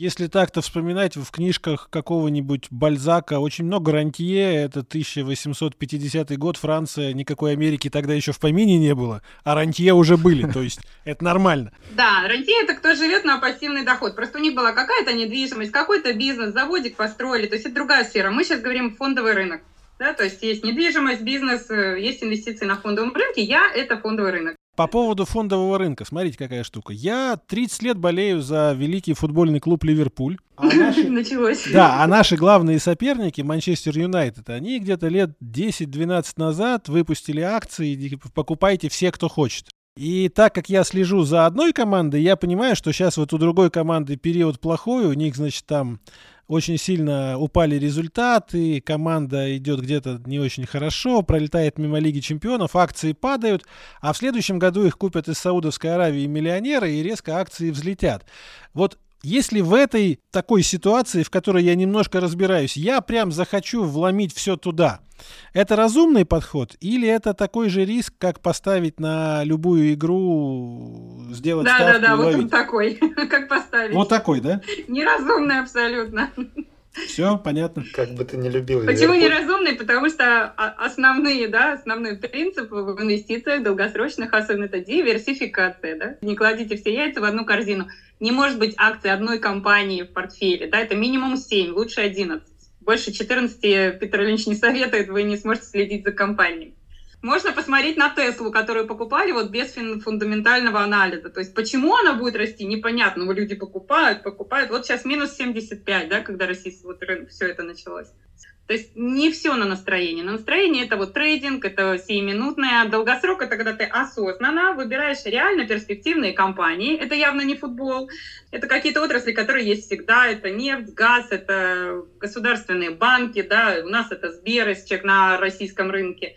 Speaker 4: Если так-то вспоминать, в книжках какого-нибудь Бальзака очень много рантье, это 1850 год, Франция, никакой Америки тогда еще в помине не было, а рантье уже были, то есть это нормально.
Speaker 5: Да, рантье это кто живет на пассивный доход, просто у них была какая-то недвижимость, какой-то бизнес, заводик построили, то есть это другая сфера. Мы сейчас говорим фондовый рынок. Да, то есть есть недвижимость, бизнес, э, есть инвестиции на фондовом рынке. Я – это фондовый рынок.
Speaker 4: По поводу фондового рынка, смотрите, какая штука. Я 30 лет болею за великий футбольный клуб Ливерпуль.
Speaker 5: А [laughs] наши... Началось.
Speaker 4: Да, а наши главные соперники, Манчестер Юнайтед, они где-то лет 10-12 назад выпустили акции, покупайте все, кто хочет. И так как я слежу за одной командой, я понимаю, что сейчас вот у другой команды период плохой, у них, значит, там очень сильно упали результаты, команда идет где-то не очень хорошо, пролетает мимо Лиги Чемпионов, акции падают, а в следующем году их купят из Саудовской Аравии миллионеры и резко акции взлетят. Вот если в этой такой ситуации, в которой я немножко разбираюсь, я прям захочу вломить все туда, это разумный подход или это такой же риск, как поставить на любую игру, сделать
Speaker 5: да,
Speaker 4: ставку
Speaker 5: Да, да,
Speaker 4: да,
Speaker 5: вот он такой, [laughs] как поставить.
Speaker 4: Вот такой, да?
Speaker 5: Неразумный абсолютно.
Speaker 4: Все, понятно.
Speaker 3: Как бы ты не любил
Speaker 5: Почему неразумный? Потому что основные, да, основной принцип в инвестициях долгосрочных, особенно это диверсификация, да. Не кладите все яйца в одну корзину. Не может быть акции одной компании в портфеле, да, это минимум 7, лучше 11. Больше 14 Питер Линч не советует, вы не сможете следить за компанией. Можно посмотреть на Теслу, которую покупали вот без фундаментального анализа. То есть почему она будет расти, непонятно. Но люди покупают, покупают. Вот сейчас минус 75, да, когда российский вот рынок, все это началось. То есть не все на настроение. На настроение это вот трейдинг, это сиюминутное. Долгосрок это когда ты осознанно выбираешь реально перспективные компании. Это явно не футбол. Это какие-то отрасли, которые есть всегда. Это нефть, газ, это государственные банки. Да? У нас это Сбер, чек на российском рынке.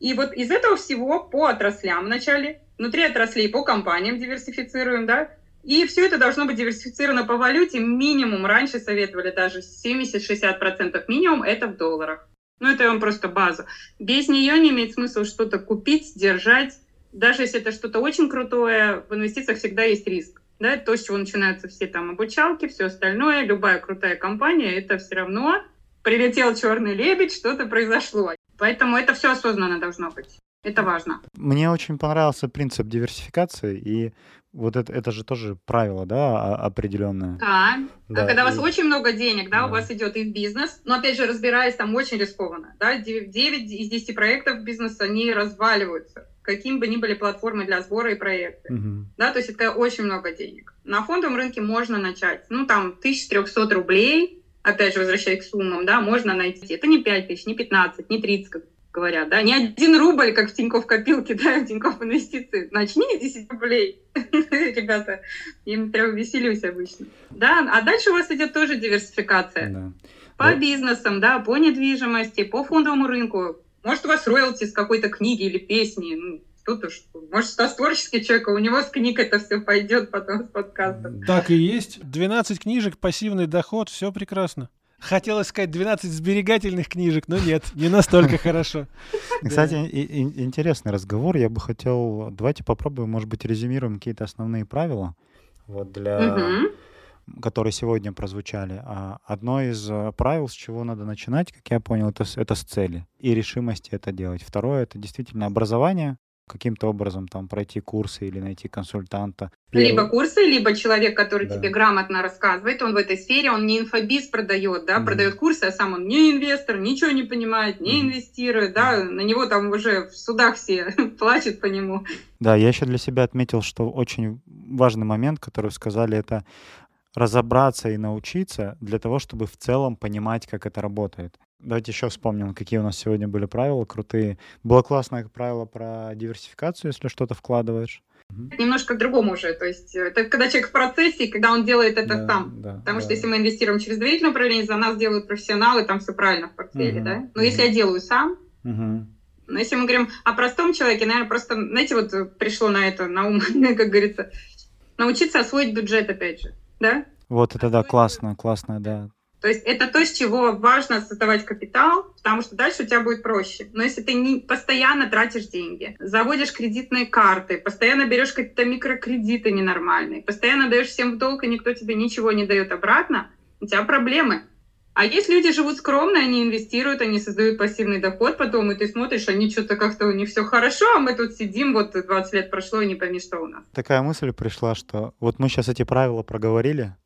Speaker 5: И вот из этого всего по отраслям вначале, внутри отраслей по компаниям диверсифицируем, да, и все это должно быть диверсифицировано по валюте. Минимум, раньше советовали даже 70-60% минимум, это в долларах. Ну, это вам просто база. Без нее не имеет смысла что-то купить, держать. Даже если это что-то очень крутое, в инвестициях всегда есть риск. Да, то, с чего начинаются все там обучалки, все остальное, любая крутая компания, это все равно прилетел черный лебедь, что-то произошло. Поэтому это все осознанно должно быть. Это важно.
Speaker 3: Мне очень понравился принцип диверсификации, и вот это, это же тоже правило, да, определенное.
Speaker 5: Да. да. Когда и... у вас очень много денег, да, да, у вас идет и в бизнес, но опять же, разбираясь, там очень рискованно, да, 9 из 10 проектов бизнеса, они разваливаются каким бы ни были платформы для сбора и проекты. Угу. Да, то есть это очень много денег. На фондовом рынке можно начать, ну, там, 1300 рублей, опять же, возвращаясь к суммам, да, можно найти. Это не 5 тысяч, не 15, не 30, как говорят, да, не один рубль, как в Тинькофф копилке, [laughs] да, в Тинькофф инвестиции. Начни с 10 рублей, [laughs] ребята, им прям веселюсь обычно. Да, а дальше у вас идет тоже диверсификация. Да. По бизнесам, да, по недвижимости, по фондовому рынку. Может, у вас роялти с какой-то книги или песни, ну, кто-то что. Может, Стас творческий человек, а у него с книг это все пойдет потом с подкастом.
Speaker 4: Так и есть. 12 книжек, пассивный доход, все прекрасно. Хотелось сказать 12 сберегательных книжек, но нет, не настолько [laughs] хорошо.
Speaker 3: Кстати, интересный разговор. Я бы хотел... Давайте попробуем, может быть, резюмируем какие-то основные правила вот для которые сегодня прозвучали. А одно из э, правил, с чего надо начинать, как я понял, это, это с цели и решимости это делать. Второе — это действительно образование, каким-то образом там пройти курсы или найти консультанта.
Speaker 5: Либо курсы, либо человек, который да. тебе грамотно рассказывает, он в этой сфере, он не инфобиз продает, да, mm продает курсы, а сам он не инвестор, ничего не понимает, не mm инвестирует, да, на него там уже в судах все [laughs] плачут по нему.
Speaker 3: Да, я еще для себя отметил, что очень важный момент, который сказали, это разобраться и научиться для того, чтобы в целом понимать, как это работает. Давайте еще вспомним, какие у нас сегодня были правила крутые. Было классное правило про диверсификацию, если что-то вкладываешь.
Speaker 5: Немножко к-другому уже. То есть э, это когда человек в процессе, когда он делает это да, сам. Да, Потому да. что если мы инвестируем через доверительное управление, за нас делают профессионалы, там все правильно в портфеле, угу, да? Но угу. если я делаю сам, угу. но если мы говорим о простом человеке, наверное, просто, знаете, вот пришло на это, на ум, [laughs] как говорится, научиться освоить бюджет, опять же, да?
Speaker 3: Вот это да, классно, классно, да.
Speaker 5: То есть это то, с чего важно создавать капитал, потому что дальше у тебя будет проще. Но если ты не постоянно тратишь деньги, заводишь кредитные карты, постоянно берешь какие-то микрокредиты ненормальные, постоянно даешь всем в долг, и никто тебе ничего не дает обратно, у тебя проблемы. А есть люди живут скромно, они инвестируют, они создают пассивный доход потом, и ты смотришь, они что-то как-то у них все хорошо, а мы тут сидим, вот 20 лет прошло, и не пойми, что у нас.
Speaker 3: Такая мысль пришла, что вот мы сейчас эти правила проговорили,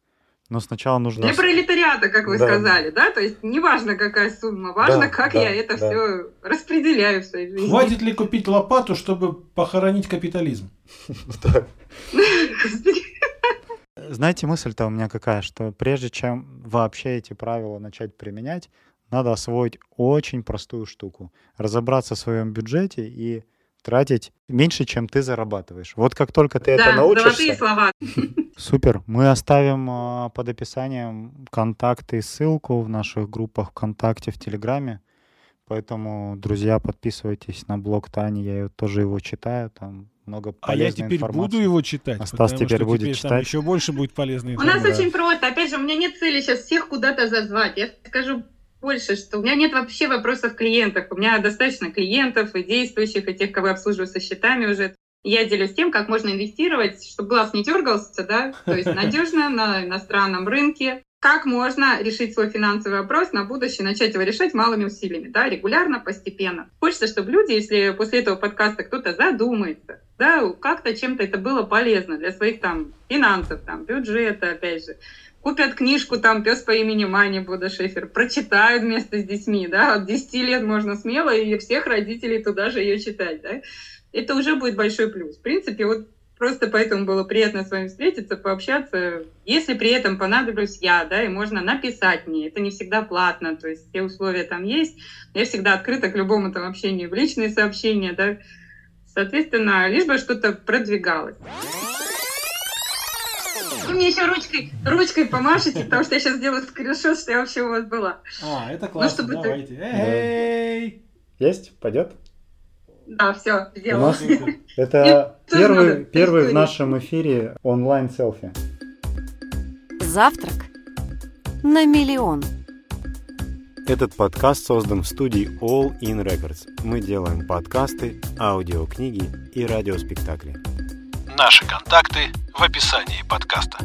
Speaker 3: но сначала нужно...
Speaker 5: Для пролетариата, как вы
Speaker 3: Да.
Speaker 5: сказали, да? То есть неважно, какая сумма, важно,
Speaker 3: Да,
Speaker 5: как
Speaker 3: да,
Speaker 5: я это
Speaker 3: да.
Speaker 5: все распределяю в своей жизни.
Speaker 4: Хватит ли купить лопату, чтобы похоронить капитализм? [laughs] [laughs]
Speaker 3: Знаете, мысль-то у меня какая, что прежде чем вообще эти правила начать применять, надо освоить очень простую штуку. Разобраться в своем бюджете и тратить меньше, чем ты зарабатываешь. Вот как только ты это
Speaker 5: Да, золотые
Speaker 3: научишься...
Speaker 5: слова. [laughs]
Speaker 3: Супер. Мы оставим а, под описанием контакты и ссылку в наших группах ВКонтакте, в Телеграме. Поэтому, друзья, подписывайтесь на блог Тани, я ее- тоже его читаю, там много
Speaker 4: А я
Speaker 3: полезной
Speaker 4: теперь
Speaker 3: информации.
Speaker 4: буду его читать,
Speaker 3: А Стас
Speaker 4: потому
Speaker 3: теперь
Speaker 4: что
Speaker 3: будет
Speaker 4: теперь
Speaker 3: читать.
Speaker 4: там еще больше будет полезной
Speaker 5: У нас
Speaker 3: Да.
Speaker 5: очень просто. Опять же, у меня нет цели сейчас всех куда-то зазвать. Я скажу больше, что у меня нет вообще вопросов к клиентах. У меня достаточно клиентов и действующих, и тех, кого я обслуживаю со счетами уже. Я делюсь тем, как можно инвестировать, чтобы глаз не дергался, да, то есть надежно на иностранном рынке. Как можно решить свой финансовый вопрос на будущее, начать его решать малыми усилиями, да, регулярно, постепенно. Хочется, чтобы люди, если после этого подкаста кто-то задумается, да, как-то чем-то это было полезно для своих там финансов, там, бюджета, опять же, купят книжку там «Пес по имени Мани» Буда Шефер, прочитают вместе с детьми, да, от 10 лет можно смело и всех родителей туда же ее читать, да. Это уже будет большой плюс. В принципе, вот просто поэтому было приятно с вами встретиться, пообщаться. Если при этом понадоблюсь я, да, и можно написать мне, это не всегда платно, то есть все условия там есть, я всегда открыта к любому там общению в личные сообщения, да, соответственно, лишь бы что-то продвигалось. Вы мне еще ручкой, ручкой помашите, потому что я сейчас сделаю скриншот, что я вообще у вас была.
Speaker 4: А, это
Speaker 5: классно,
Speaker 4: классно,
Speaker 5: чтобы ты-
Speaker 4: давайте. Эй!
Speaker 3: Есть? Пойдет?
Speaker 5: Да, все,
Speaker 3: У
Speaker 5: сделала.
Speaker 3: нас это первый, первый в нашем эфире онлайн-селфи.
Speaker 2: Завтрак на миллион.
Speaker 3: Этот подкаст создан в студии All In Records. Мы делаем подкасты, аудиокниги и радиоспектакли.
Speaker 1: Наши контакты в описании подкаста.